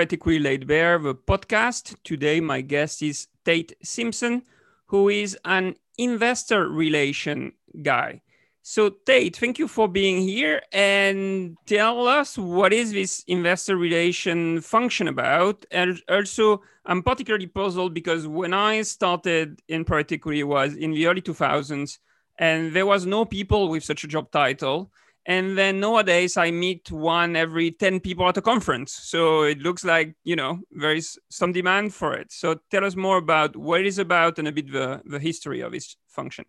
Equity Laid Bare, the podcast. Today, my guest is Tait Simpson, who is an investor relation guy. So, Tait, thank you for being here and tell us what is this investor relation function about. And also, I'm particularly puzzled because when I started in private equity was in the early 2000s, and there was no people with such a job title. And then nowadays, I meet one every 10 people at a conference. So it looks like, you know, there is some demand for it. So tell us more about what it is about and a bit the, the history of this function.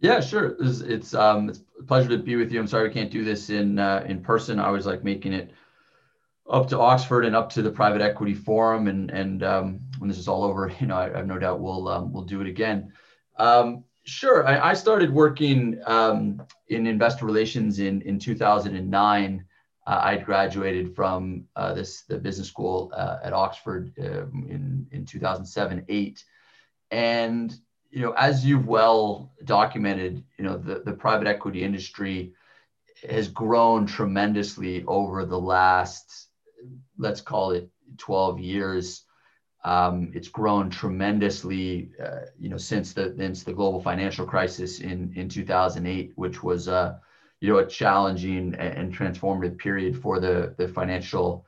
Yeah, sure. It's it's, um, it's a pleasure to be with you. I'm sorry we can't do this in uh, in person. I was like making it up to Oxford and up to the private equity forum, and and um, when this is all over, you know, I, I have no doubt we'll um, we'll do it again. Um, sure. I, I, started working um, in investor relations in in 2009. Uh, I graduated from uh, this the business school uh, at Oxford um, in in 2007 eight, and you know, as you've well documented, you know, the, the private equity industry has grown tremendously over the last, let's call it 12 years. Um, it's grown tremendously, uh, you know, since the since the global financial crisis in in 2008, which was, uh, you know, a challenging and transformative period for the the financial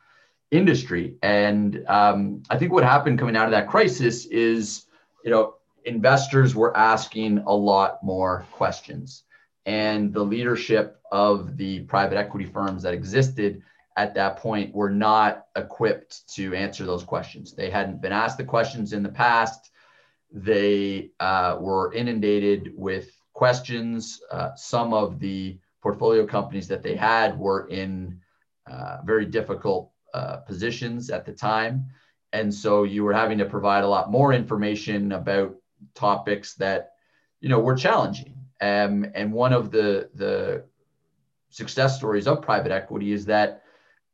industry. And um, I think what happened coming out of that crisis is, you know, investors were asking a lot more questions. And the leadership of the private equity firms that existed at that point were not equipped to answer those questions. They hadn't been asked the questions in the past. They uh, were inundated with questions. Uh, some of the portfolio companies that they had were in uh, very difficult uh, positions at the time. And so you were having to provide a lot more information about topics that you know were challenging. Um, and one of the the success stories of private equity is that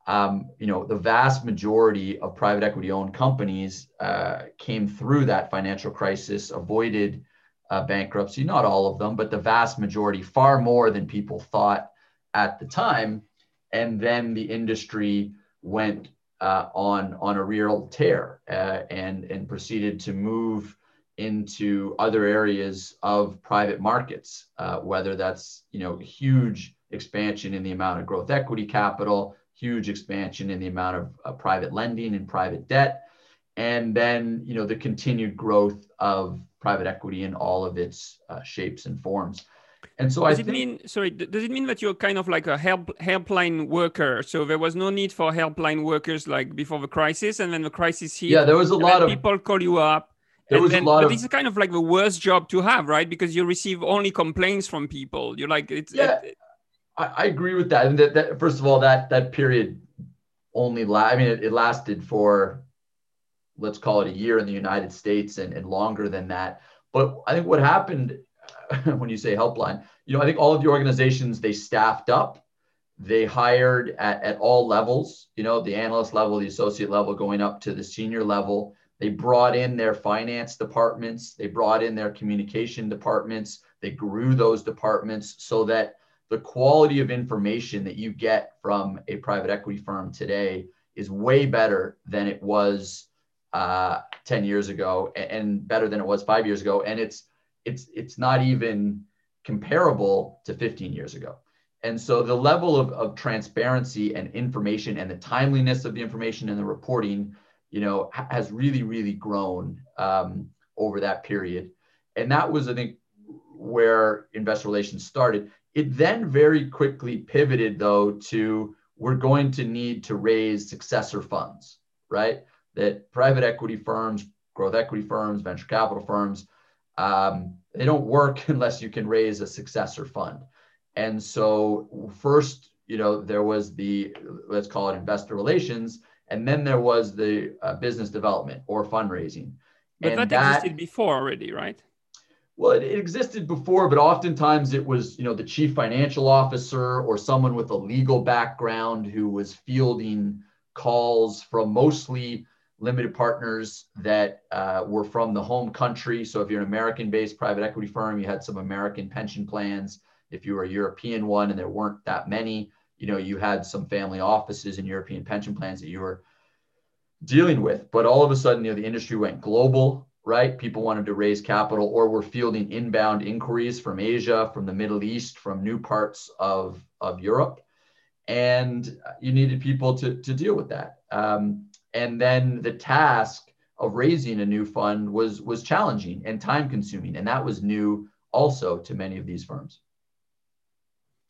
um, you know the vast majority of private equity owned companies uh, came through that financial crisis, avoided uh, bankruptcy. Not all of them, but the vast majority, far more than people thought at the time. And then the industry went uh, on on a real tear uh, and and proceeded to move into other areas of private markets, uh, whether that's you know huge expansion in the amount of growth equity capital, huge expansion in the amount of uh, private lending and private debt, and then you know the continued growth of private equity in all of its uh, shapes and forms. And so does I it think, mean sorry? Does it mean that you're kind of like a help helpline worker? So there was no need for helpline workers like before the crisis, and then the crisis hit. Yeah, there was a lot of people call you up there was then, a lot but of. This is kind of like the worst job to have, right? Because you receive only complaints from people. You're like, it's. Yeah, it, I, I, agree with that. And that, that, first of all, that that period only la- I mean, it, it, lasted for, let's call it a year in the United States and, and longer than that. But I think what happened when you say helpline, you know, I think all of the organizations they staffed up they hired at, at all levels you know the analyst level the associate level going up to the senior level they brought in their finance departments, they brought in their communication departments, they grew those departments so that the quality of information that you get from a private equity firm today is way better than it was uh, 10 years ago and better than it was five years ago. And it's it's it's not even comparable to 15 years ago. And so the level of, of transparency and information and the timeliness of the information and the reporting you know, has really, really grown um, over that period. And that was, I think, where investor relations started. It then very quickly pivoted, though, to we're going to need to raise successor funds, right? That private equity firms, growth equity firms, venture capital firms, um, they don't work unless you can raise a successor fund. And so, first, you know, there was the let's call it investor relations, and then there was the uh, business development or fundraising. But and that, that existed before already, right? Well, it, it, existed before, but oftentimes it was, you know, the chief financial officer or someone with a legal background who was fielding calls from mostly limited partners that uh, were from the home country. So if you're an American-based private equity firm, you had some American pension plans. If you were a European one, and there weren't that many, you know you had some family offices and European pension plans that you were dealing with. But all of a sudden, you know, the industry went global, right? People wanted to raise capital or were fielding inbound inquiries from Asia, from the Middle East, from new parts of, of Europe. And you needed people to, to deal with that. Um, and then the task of raising a new fund was was challenging and time consuming and that was new also to many of these firms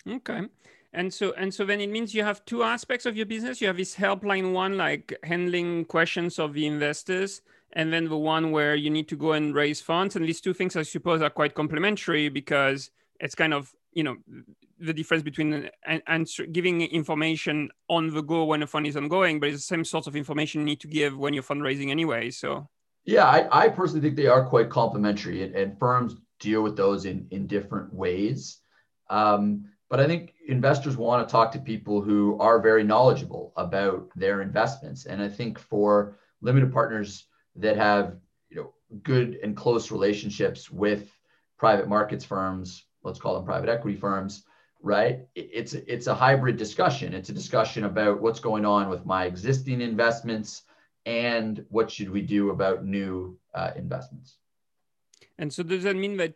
okay and so and so then it means you have two aspects of your business you have this helpline one like handling questions of the investors and then the one where you need to go and raise funds and these two things i suppose are quite complementary because it's kind of you know the difference between and giving information on the go when a fund is ongoing, but it's the same sort of information you need to give when you're fundraising anyway. So, yeah, I, I personally think they are quite complementary, and, and firms deal with those in in different ways. Um, but I think investors want to talk to people who are very knowledgeable about their investments, and I think for limited partners that have you know good and close relationships with private markets firms, let's call them private equity firms right? It's it's a hybrid discussion. It's a discussion about what's going on with my existing investments and what should we do about new uh, investments. And so does that mean that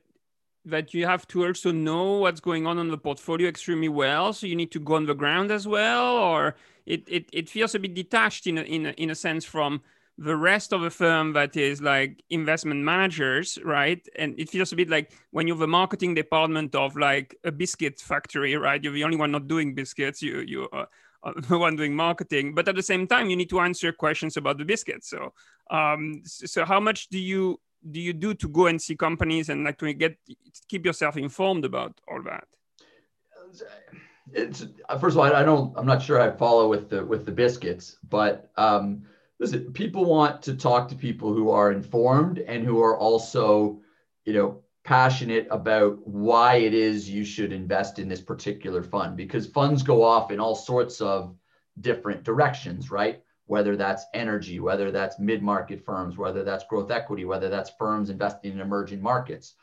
that you have to also know what's going on on the portfolio extremely well so you need to go on the ground as well or it, it, it feels a bit detached in a, in a, in a sense from the rest of the firm that is like investment managers, right? And it feels a bit like when you're the marketing department of like a biscuit factory, right? You're the only one not doing biscuits. You you are the one doing marketing, but at the same time, you need to answer questions about the biscuits. So, um, so how much do you do you do to go and see companies and like to get keep yourself informed about all that? It's first of all, I don't. I'm not sure I follow with the with the biscuits, but um, listen, people want to talk to people who are informed and who are also, you know, passionate about why it is you should invest in this particular fund because funds go off in all sorts of different directions, right? Whether that's energy, whether that's mid market firms, whether that's growth equity, whether that's firms investing in emerging markets.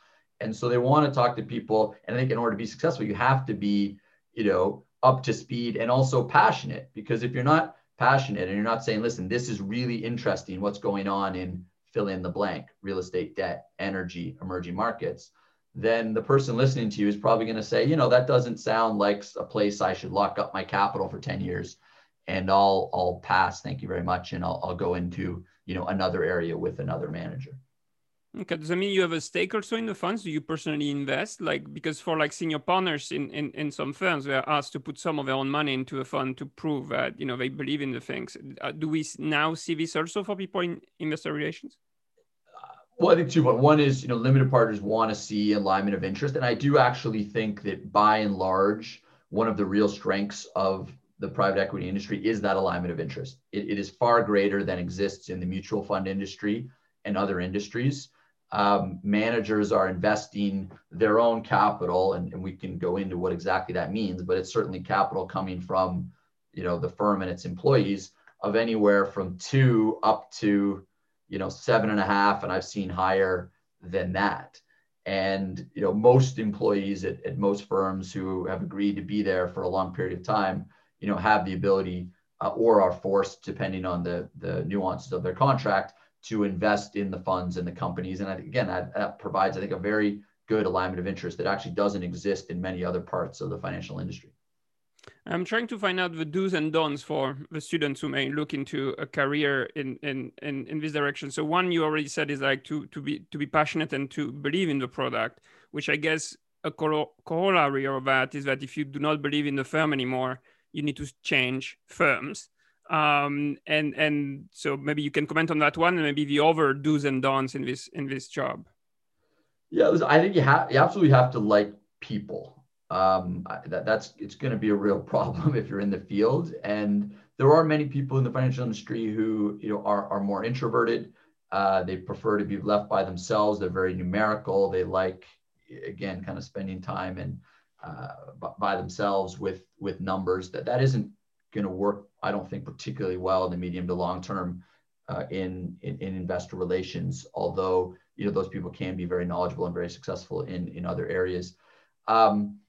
And so they want to talk to people. And I think in order to be successful, you have to be, you know, up to speed and also passionate because if you're not passionate and you're not saying, listen, this is really interesting what's going on in fill in the blank, real estate, debt, energy, emerging markets, then the person listening to you is probably going to say, you know, that doesn't sound like a place I should lock up my capital for 10 years and I'll I'll pass. Thank you very much. And I'll I'll go into, you know, another area with another manager. Okay, does that mean you have a stake also in the funds? Do you personally invest? Like because for like senior partners in, in, in some firms, they're asked to put some of their own money into a fund to prove that you know they believe in the things. Uh, do we now see this also for people in investor relations? Well, I think two. One is you know limited partners want to see alignment of interest, and I do actually think that by and large, one of the real strengths of the private equity industry is that alignment of interest. it, it is far greater than exists in the mutual fund industry and other industries um, managers are investing their own capital, and, and we can go into what exactly that means, but it's certainly capital coming from you know the firm and its employees of anywhere from two up to you know seven and a half, and I've seen higher than that. And you know most employees at, at most firms who have agreed to be there for a long period of time, you know, have the ability uh, or are forced, depending on the the nuances of their contract, to invest in the funds and the companies. And again, that, that provides, I think, a very good alignment of interest that actually doesn't exist in many other parts of the financial industry. I'm trying to find out the do's and don'ts for the students who may look into a career in, in, in, in this direction. So one you already said is like to, to be to be passionate and to believe in the product, which I guess a corollary of that is that if you do not believe in the firm anymore, you need to change firms. Um, and and so maybe you can comment on that one, and maybe the other do's and don'ts in this in this job. Yeah, I think you have you absolutely have to like people. Um, that that's it's going to be a real problem if you're in the field, and there are many people in the financial industry who you know are are more introverted. Uh, they prefer to be left by themselves. They're very numerical. They like again kind of spending time and uh, by themselves with with numbers. That that isn't going to work, I don't think, particularly well in the medium to long term uh, in, in, in investor relations. Although you know those people can be very knowledgeable and very successful in in other areas. Um,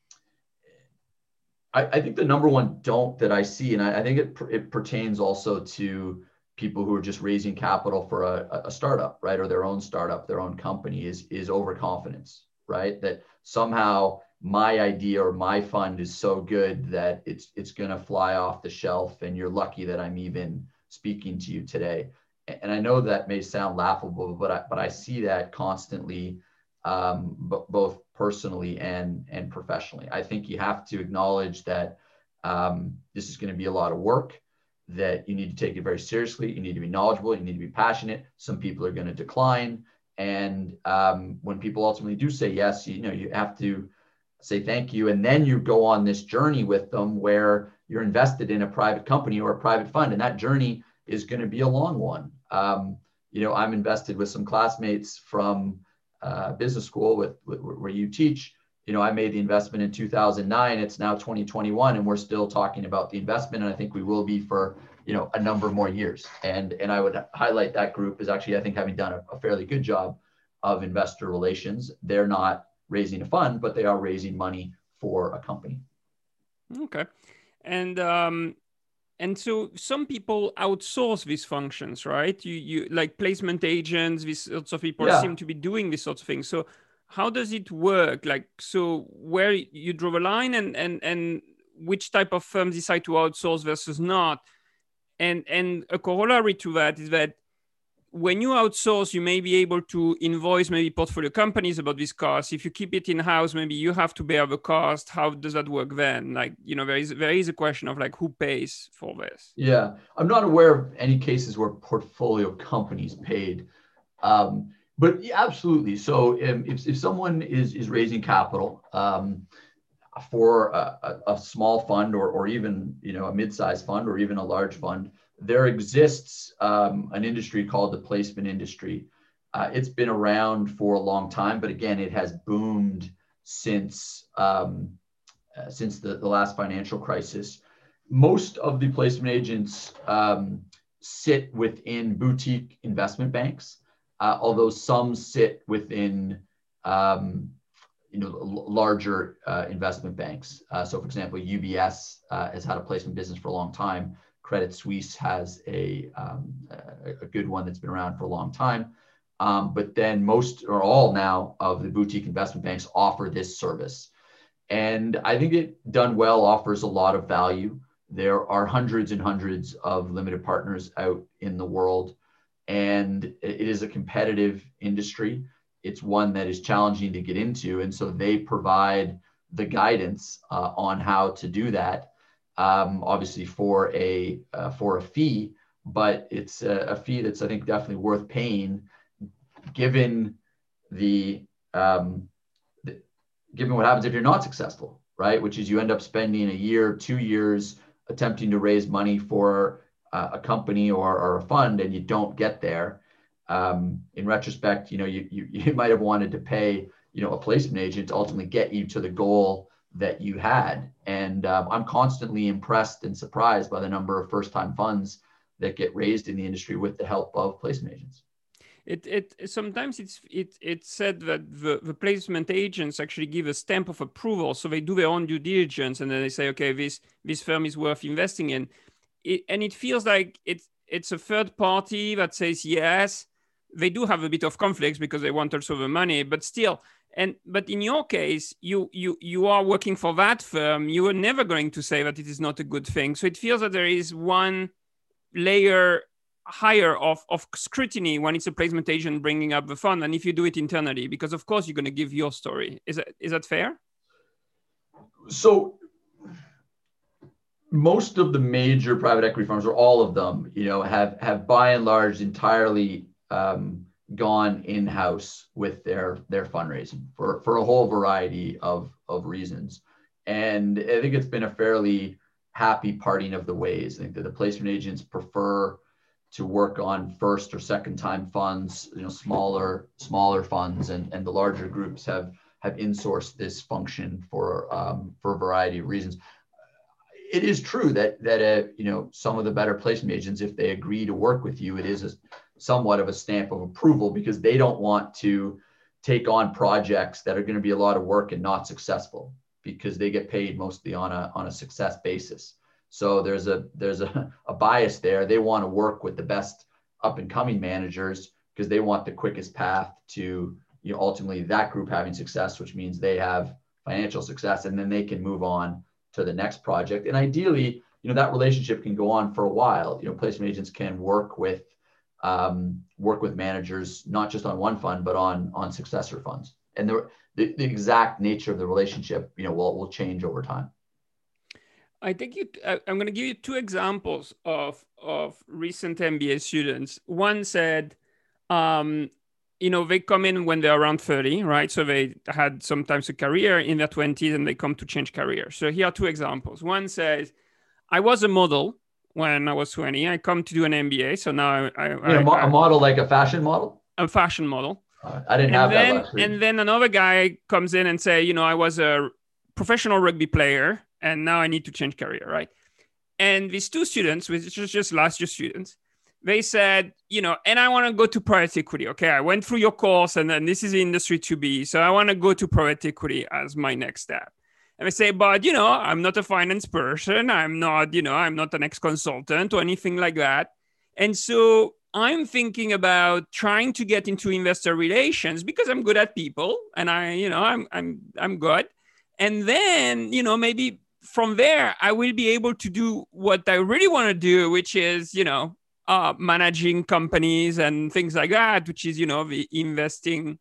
I, I, think the number one don't that I see, and I, I think it it pertains also to people who are just raising capital for a, a startup, right, or their own startup, their own company, is is overconfidence, right? That somehow my idea or my fund is so good that it's it's going to fly off the shelf, and you're lucky that I'm even speaking to you today. And I know that may sound laughable, but I, but I see that constantly, um, b- both personally and and professionally. I think you have to acknowledge that um, this is going to be a lot of work that you need to take it very seriously. You need to be knowledgeable. You need to be passionate. Some people are going to decline. And um, when people ultimately do say yes, you, you know, you have to say thank you. And then you go on this journey with them where you're invested in a private company or a private fund. And that journey is going to be a long one. Um, you know, I'm invested with some classmates from uh, business school with, with, where you teach. You know, I made the investment in 2009. It's now 2021, and we're still talking about the investment. And I think we will be for you know a number more years. And and I would highlight that group is actually I think having done a, a fairly good job of investor relations. They're not raising a fund, but they are raising money for a company. Okay, and um, and so some people outsource these functions, right? You you like placement agents. These sorts of people yeah. seem to be doing these sorts of things. So how does it work? Like so, where you draw a line, and and and which type of firms decide to outsource versus not? And and a corollary to that is that when you outsource, you may be able to invoice maybe portfolio companies about this cost. If you keep it in house, maybe you have to bear the cost. How does that work then? Like, you know, there is there is a question of like who pays for this. Yeah, I'm not aware of any cases where portfolio companies paid, um, but yeah, absolutely. So um, if if someone is is raising capital. Um, for a, a, small fund or, or even you know a mid-sized fund or even a large fund there exists um, an industry called the placement industry. Uh, it's been around for a long time, but again, it has boomed since um, uh, since the, the last financial crisis. Most of the placement agents um, sit within boutique investment banks, uh, although some sit within um, you know larger uh, investment banks. Uh, so, for example, UBS uh, has had a placement business for a long time Credit Suisse has a, um, a, good one that's been around for a long time. Um, but then most or all now of the boutique investment banks offer this service. And I think it done well offers a lot of value. There are hundreds and hundreds of limited partners out in the world, and it is a competitive industry. It's one that is challenging to get into. And so they provide the guidance uh, on how to do that um, obviously for a uh, for a fee, but it's a, a, fee that's I think definitely worth paying, given the, um, the given what happens if you're not successful, right? Which is you end up spending a year, two years attempting to raise money for uh, a company or, or a fund, and you don't get there. Um, in retrospect, you know you, you you might have wanted to pay you know a placement agent to ultimately get you to the goal that you had. And um, I'm constantly impressed and surprised by the number of first time funds that get raised in the industry with the help of placement agents. It, it sometimes it's it it's said that the, the placement agents actually give a stamp of approval so they do their own due diligence and then they say okay this this firm is worth investing in it, and it feels like it's it's a third party that says yes they do have a bit of conflicts because they want also the money but still and but in your case you you you are working for that firm. You are never going to say that it is not a good thing. So it feels that there is one layer higher of, of scrutiny when it's a placement agent bringing up the fund and if you do it internally because of course you're going to give your story. Is that is that fair? So most of the major private equity firms or all of them you know have have by and large entirely um, gone in-house with their their fundraising for for a whole variety of of reasons. And i think it's been a fairly happy parting of the ways. I think that the placement agents prefer to work on first or second time funds you know smaller smaller funds. And and the larger groups have have insourced this function for um, for a variety of reasons. It is true that that uh, you know some of the better placement agents if they agree to work with you it is a somewhat of a stamp of approval because they don't want to take on projects that are going to be a lot of work and not successful because they get paid mostly on a on a success basis. So there's a there's a, a bias there. They want to work with the best up and coming managers because they want the quickest path to you know ultimately that group having success, which means they have financial success, and then they can move on to the next project. And ideally, you know that relationship can go on for a while. You know, placement agents can work with um, work with managers not just on one fund but on on successor funds, and the, the, the exact nature of the relationship, you know, will will change over time. I think you, I'm going to give you two examples of of recent MBA students. One said, um, you know, they come in when they're around 30, right? So they had sometimes a career in their 20s and they come to change career. So here are two examples. One says, I was a model when I was 20. I come to do an MBA. So now I, mo- I, a model like a fashion model? A fashion model. Uh, I didn't and have then, that. And then another guy comes in and say, you know, I was a professional rugby player and now I need to change career, right? And these two students, which is just last year students, they said, you know, and I want to go to private equity. Okay, I went through your course, and then this is the industry to be. So I want to go to private equity as my next step. And they say, but you know, I'm not a finance person. I'm not, you know, I'm not an ex-consultant or anything like that. And so I'm thinking about trying to get into investor relations because I'm good at people, and I, you know, I'm I'm I'm good. And then, you know, maybe from there, I will be able to do what I really want to do, which is, you know, uh, managing companies and things like that, which is, you know, the investing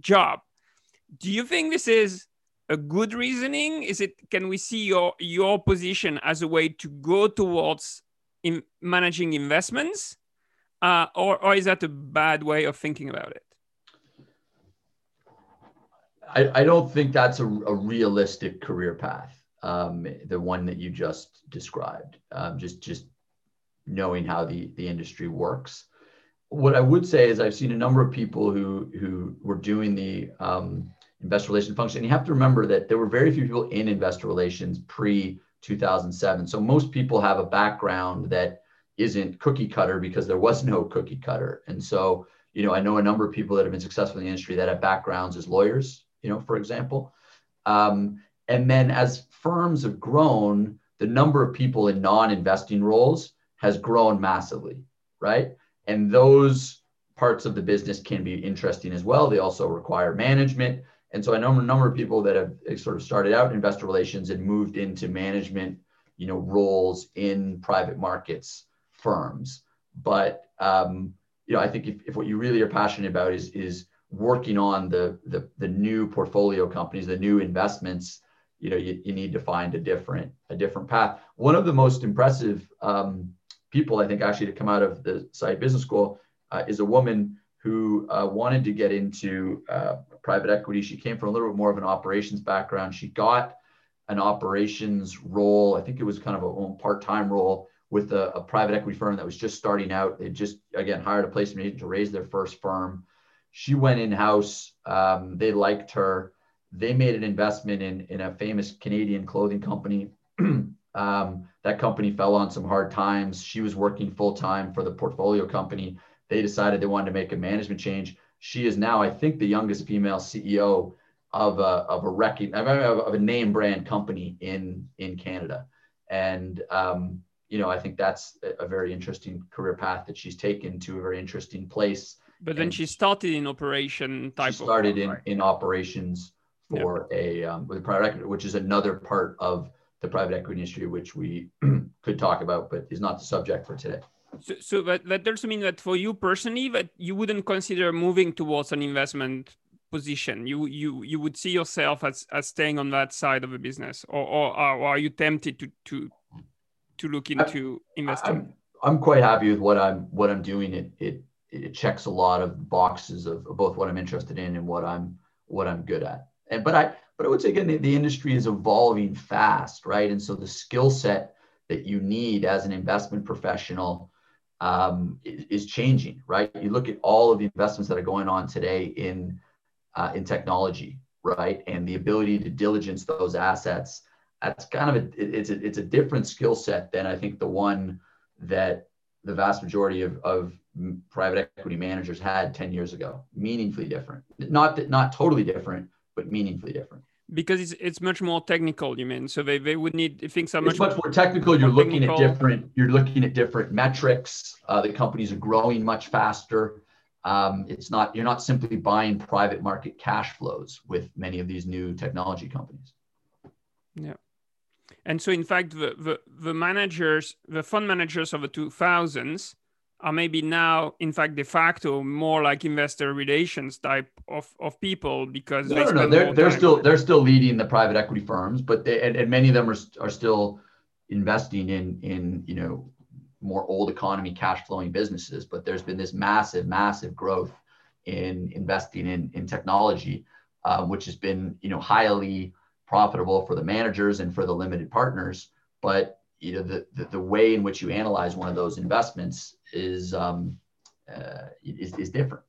job. Do you think this is a good reasoning? Is it, can we see your, your position as a way to go towards in managing investments? Uh, or, or is that a bad way of thinking about it? I, I don't think that's a, a realistic career path. Um, the one that you just described, um, just just knowing how the, the industry works. What I would say is I've seen a number of people who who were doing the um, investor relations function. And You have to remember that there were very few people in investor relations pre 2007. So most people have a background that isn't cookie cutter because there was no cookie cutter. And so, you know, I know a number of people that have been successful in the industry that have backgrounds as lawyers, you know, for example. Um, and then as firms have grown, the number of people in non-investing roles has grown massively, right? And those parts of the business can be interesting as well. They also require management. And so I know a number of people that have sort of started out in investor relations and moved into management, you know, roles in private markets firms. But um, you know, I think if, if what you really are passionate about is is working on the the, the new portfolio companies, the new investments, you know, you, you need to find a different a different path. One of the most impressive um, people, I think, actually to come out of the Saïd Business School uh, is a woman who uh, wanted to get into uh, private equity. She came from a little bit more of an operations background. She got an operations role. I think it was kind of a part-time role with a, a, private equity firm that was just starting out. They just again hired a placement agent to raise their first firm. She went in-house. Um, they liked her. They made an investment in in a famous Canadian clothing company. Um, that company fell on some hard times. She was working full time for the portfolio company. They decided they wanted to make a management change. She is now, I think, the youngest female CEO of a of a wrecking of a name brand company in in Canada, and um, you know I think that's a very interesting career path that she's taken to a very interesting place. But then and she started in operation type. She started in right? in operations for yep. a um, with a private equity, which is another part of the private equity industry, which we could talk about, but is not the subject for today. So, so that, that does mean that for you personally, that you wouldn't consider moving towards an investment position. You you you would see yourself as, as staying on that side of the business, or or, or are you tempted to to to look into I, investing? I'm, I'm quite happy with what I'm what I'm doing. It it it checks a lot of boxes of, of both what I'm interested in and what I'm what I'm good at. And but I but I would say again, the, the industry is evolving fast, right? And so the skill set that you need as an investment professional um, is, changing, right? You look at all of the investments that are going on today in uh, in technology, right, and the ability to diligence those assets. That's kind of a it's a it's a different skill set than I think the one that the vast majority of, of private equity managers had 10 years ago meaningfully different not not totally different but meaningfully different because it's it's much more technical. You mean so they, they would need things are it's much, much more technical. You're more looking technical. at different. You're looking at different metrics. Uh, the companies are growing much faster. Um, it's not. You're not simply buying private market cash flows with many of these new technology companies. Yeah. And so, in fact, the, the, the managers, the fund managers of the 2000s are maybe now, in fact, de facto more like investor relations type of, of people because No, they no, no. They're they're still they're still leading the private equity firms, but they and, and many of them are are still investing in in you know more old economy cash flowing businesses. But there's been this massive massive growth in investing in in technology, uh, which has been you know highly profitable for the managers and for the limited partners. But you know the the, the way in which you analyze one of those investments is um, uh, is, is different.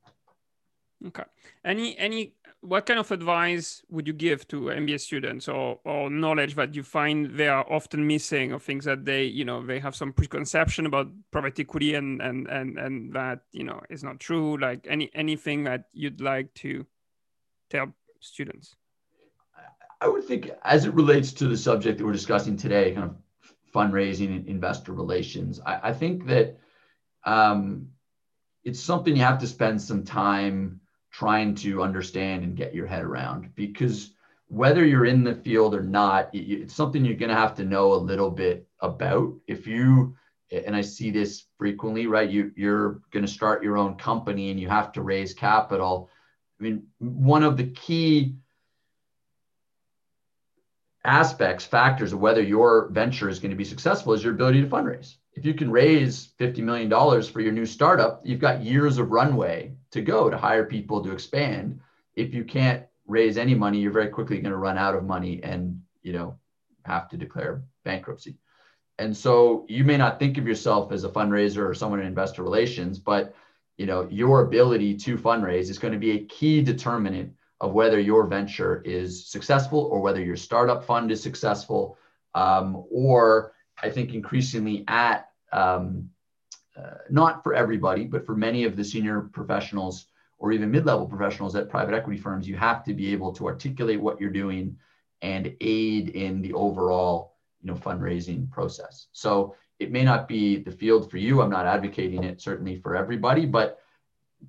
Okay. Any any what kind of advice would you give to MBA students or or knowledge that you find they are often missing or things that they you know they have some preconception about private equity and and and and that you know is not true like any anything that you'd like to tell students I would think, as it relates to the subject that we're discussing today, kind of fundraising and investor relations, I, I think that um, it's something you have to spend some time trying to understand and get your head around because whether you're in the field or not, it's something you're going to have to know a little bit about. If you, and I see this frequently, right? You, you're going to start your own company and you have to raise capital. I mean, one of the key aspects, factors of whether your venture is going to be successful is your ability to fundraise. If you can raise $50 million for your new startup, you've got years of runway to go to hire people to expand. If you can't raise any money, you're very quickly going to run out of money and, you know, have to declare bankruptcy. And so you may not think of yourself as a fundraiser or someone in investor relations, but you know, your ability to fundraise is going to be a key determinant of whether your venture is successful or whether your startup fund is successful. Um, or I think increasingly at um, uh, not for everybody, but for many of the senior professionals or even mid-level professionals at private equity firms, you have to be able to articulate what you're doing and aid in the overall, you know, fundraising process. So it may not be the field for you. I'm not advocating it certainly for everybody, but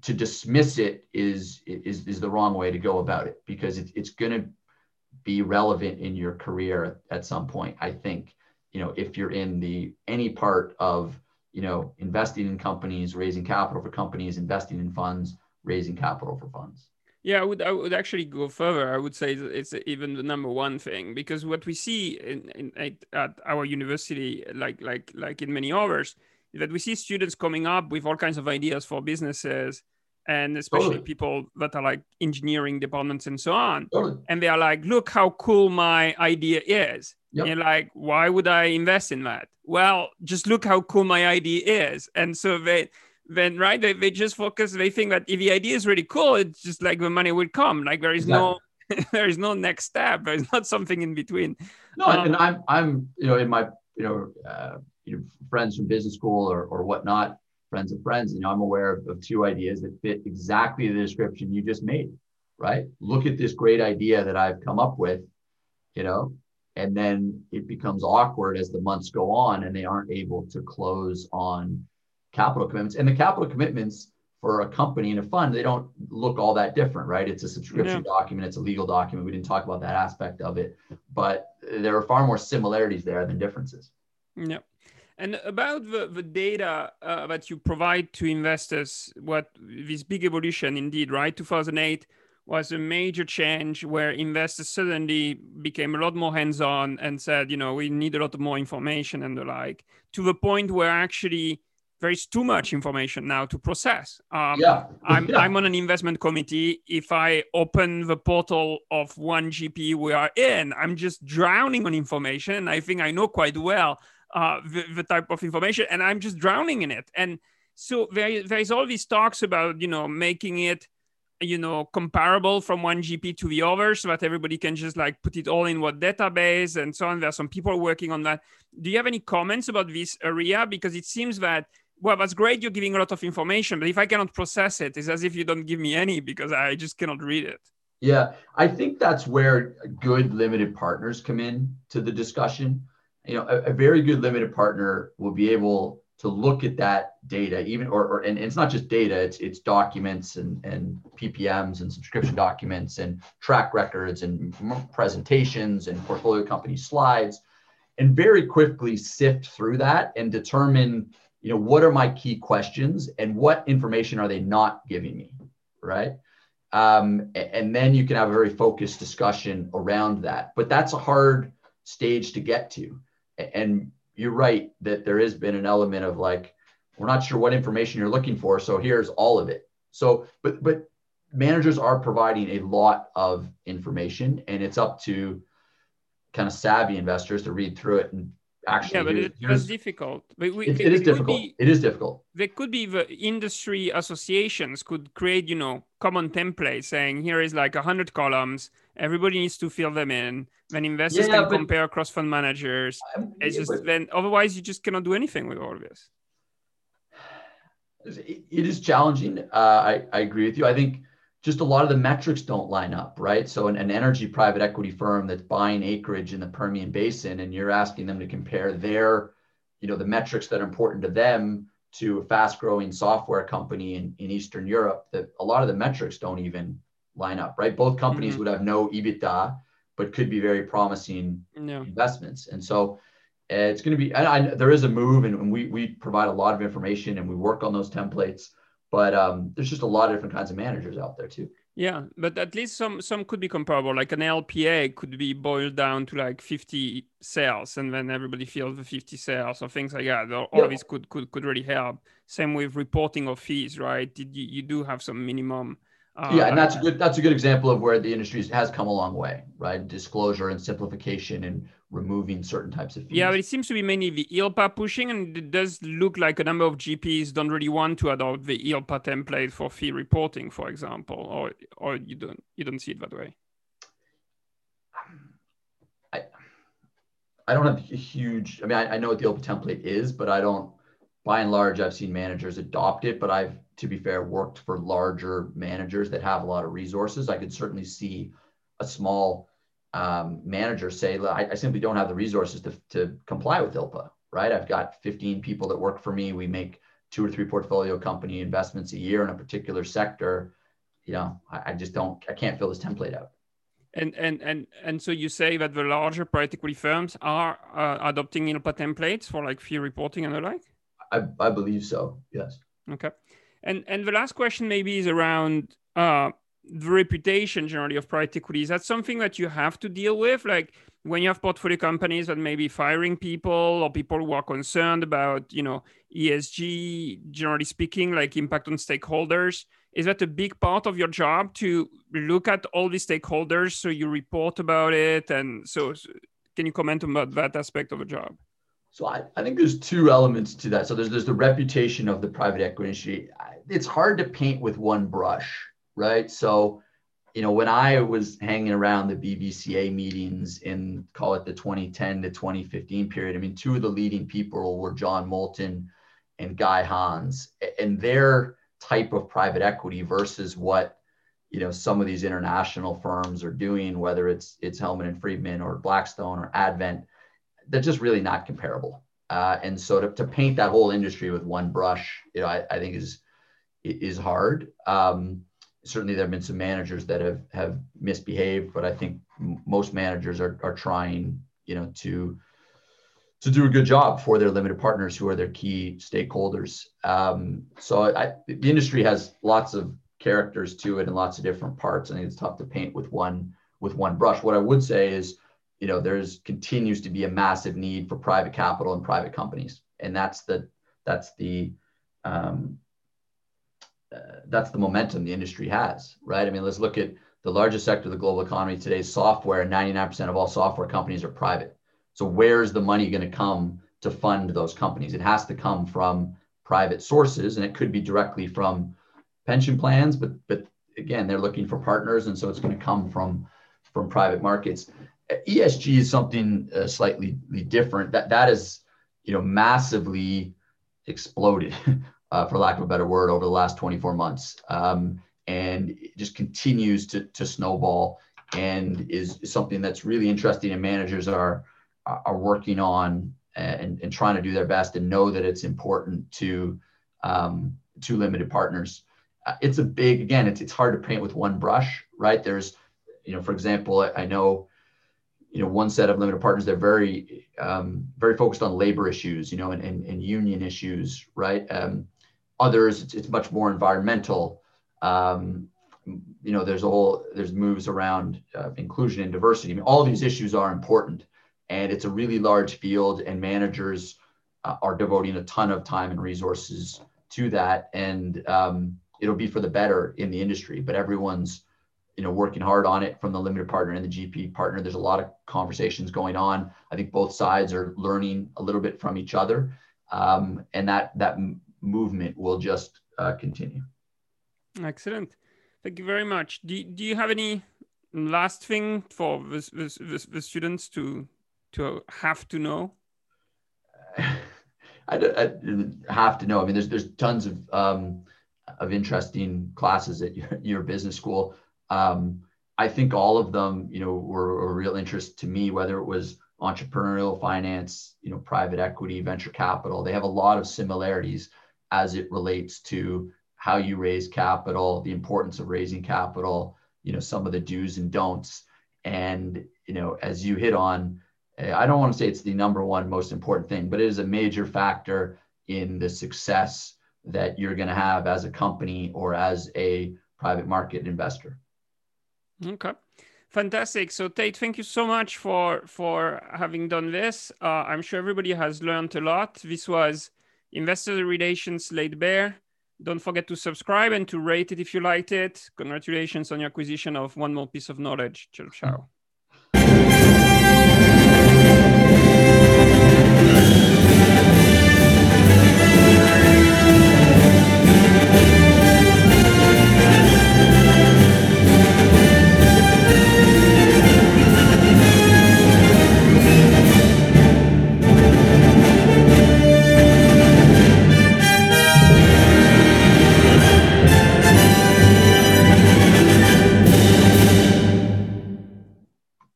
to dismiss it is is is the wrong way to go about it because it, it's going to be relevant in your career at some point. I think you know if you're in the any part of you know investing in companies, raising capital for companies, investing in funds, raising capital for funds. Yeah, I would I would actually go further. I would say it's even the number one thing because what we see in, in at, at our university, like like like in many others, that we see students coming up with all kinds of ideas for businesses, and especially Totally. people that are like engineering departments and so on. Totally. And they are like, "Look how cool my idea is." Yep. And you're like, "Why would I invest in that?" Well, just look how cool my idea is, and so they then right they, they just focus they think that if the idea is really cool it's just like the money will come like there is no there is no next step there's not something in between No, Um, and I'm I'm you know in my you know uh, you know friends from business school or or whatnot, friends of friends. You know, I'm aware of, of two ideas that fit exactly the description you just made. Right? Look at this great idea that I've come up with. You know, and then it becomes awkward as the months go on, and they aren't able to close on capital commitments. And the capital commitments for a company and a fund, they don't look all that different, right? It's a subscription document, it's a legal document. We didn't talk about that aspect of it, but there are far more similarities there than differences. yeah and about the, the data uh, that you provide to investors what this big evolution indeed right 2008 was a major change where investors suddenly became a lot more hands-on and said you know we need a lot more information and the like to the point where actually there is too much information now to process um, yeah. I'm, Yeah. I'm on an investment committee. If I open the portal of one GP we are in, I'm just drowning on information. I think I know quite well uh, the, the type of information, and I'm just drowning in it. And so there, there is all these talks about, you know, making it, you know, comparable from one GP to the other so that everybody can just like put it all in one database and so on. There are some people working on that. Do you have any comments about this area? Because it seems that well, that's great. You're giving a lot of information, but if I cannot process it, it's as if you don't give me any because I just cannot read it. Yeah, I think that's where good limited partners come in to the discussion. You know, a, a very good limited partner will be able to look at that data, even or, or and, it's not just data, it's it's documents and and PPMs and subscription documents and track records and presentations and portfolio company slides, and very quickly sift through that and determine, you know, what are my key questions and what information are they not giving me, right? Um, and then you can have a very focused discussion around that. But that's a hard stage to get to. And you're right that there has been an element of like, we're not sure what information you're looking for. So here's all of it. So, but, but managers are providing a lot of information and it's up to kind of savvy investors to read through it and actually yeah but it, it's difficult. We, we, it, it is difficult. be, it is difficult. there could be the industry associations could create you know common templates saying here is like 100 columns. Everybody needs to fill them in then investors yeah, can compare across fund managers it's just then otherwise you just cannot do anything with all of this it is challenging uh, I, I agree with you i think just a lot of the metrics don't line up, right? So an, an, energy private equity firm that's buying acreage in the Permian Basin, and you're asking them to compare their, you know, the metrics that are important to them to a fast-growing software company in, in Eastern Europe, that a lot of the metrics don't even line up, right? Both companies mm-hmm. would have no EBITDA, but could be very promising investments. And so it's going to be, I, I, there is a move, and, and we we provide a lot of information, and we work on those templates but um, there's just a lot of different kinds of managers out there too. Yeah, but at least some some could be comparable. Like an LPA could be boiled down to like 50 sales, and then everybody feels the 50 sales or things like that. All yeah. of this could could could really help. Same with reporting of fees, right? You, you do have some minimum uh, yeah, and that's a good that's a good example of where the industry has come a long way, right? Disclosure and simplification and removing certain types of fees. Yeah, but it seems to be mainly the ILPA pushing, and it does look like a number of GPs don't really want to adopt the ILPA template for fee reporting, for example, or or you don't you don't see it that way. I I don't have a huge. I mean, I, I know what the ILPA template is, but I don't. By and large, I've seen managers adopt it, but I've to be fair, worked for larger managers that have a lot of resources. I could certainly see a small um, manager say, I, I, simply don't have the resources to, to comply with ILPA, right? I've got 15 people that work for me. We make two or three portfolio company investments a year in a particular sector. You know, I, I just don't, I can't fill this template out. And and and and so you say that the larger private equity firms are uh, adopting ILPA templates for like fee reporting and the like. I, I believe so. Yes. Okay. And and the last question maybe is around uh, the reputation generally of private equity. Is that something that you have to deal with? Like when you have portfolio companies that may be firing people or people who are concerned about, you know, ESG, generally speaking, like impact on stakeholders. Is that a big part of your job to look at all the stakeholders so you report about it? And so, can you comment about that aspect of a job? So I, I think there's two elements to that. So there's there's the reputation of the private equity industry. It's hard to paint with one brush, right? So, you know, when I was hanging around the BVCA meetings in call it the 2010 to 2015 period, I mean, two of the leading people were John Moulton and Guy Hands, and their type of private equity versus what you know some of these international firms are doing, whether it's it's Hellman and Friedman or Blackstone or Advent they're just really not comparable. Uh, and so to, to paint that whole industry with one brush, you know, I, I think is is hard. Um, certainly, there have been some managers that have have misbehaved, but I think most managers are are trying, you know, to to do a good job for their limited partners who are their key stakeholders. Um, so I, the industry has lots of characters to it and lots of different parts. I think it's tough to paint with one with one brush. What I would say is you know there's continues to be a massive need for private capital and private companies. And that's the that's the um, uh, that's the momentum the industry has right? I mean let's look at the largest sector of the global economy today software. 99% of all software companies are private. So where's the money going to come to fund those companies? It has to come from private sources and it could be directly from pension plans but but again they're looking for partners and so it's going to come from from private markets ESG is something uh, slightly different. That that is, you know, massively exploded, uh, for lack of a better word, over the last 24 months. Um, and it just continues to, to snowball and is, something that's really interesting and managers are are working on and, and trying to do their best and know that it's important to um, to limited partners. Uh, it's a big again. It's it's hard to paint with one brush, right? There's, you know, for example, I, I know, you know, one set of limited partners they're very um, very focused on labor issues, you know, and, and, and union issues, right? Um, others, it's, it's much more environmental. Um, you know, there's a whole there's moves around uh, inclusion and diversity. I mean, all these issues are important, and it's a really large field, and managers uh, are devoting a ton of time and resources to that, and um, it'll be for the better in the industry. But everyone's you know working hard on it from the limited partner and the GP partner. There's a lot of conversations going on. I think both sides are learning a little bit from each other, um, and that that movement will just uh, continue. Excellent. Thank you very much. Do, do you have any last thing for the, the, the students to to have to know? I, I, have to know. I mean, there's there's tons of um, of interesting classes at your, your business school. Um, I think all of them, you know, were a real interest to me. Whether it was entrepreneurial finance, you know, private equity, venture capital, they have a lot of similarities as it relates to how you raise capital, the importance of raising capital, you know, some of the do's and don'ts. And, you know, as you hit on, eh, I don't want to say it's the number one most important thing, but it is a major factor in the success that you're going to have as a company or as a private market investor. Okay. Fantastic. So Tait, thank you so much for for having done this. Uh, I'm sure everybody has learned a lot. This was Investor Relations Laid Bare. Don't forget to subscribe and to rate it if you liked it. Congratulations on your acquisition of one more piece of knowledge. Ciao, ciao.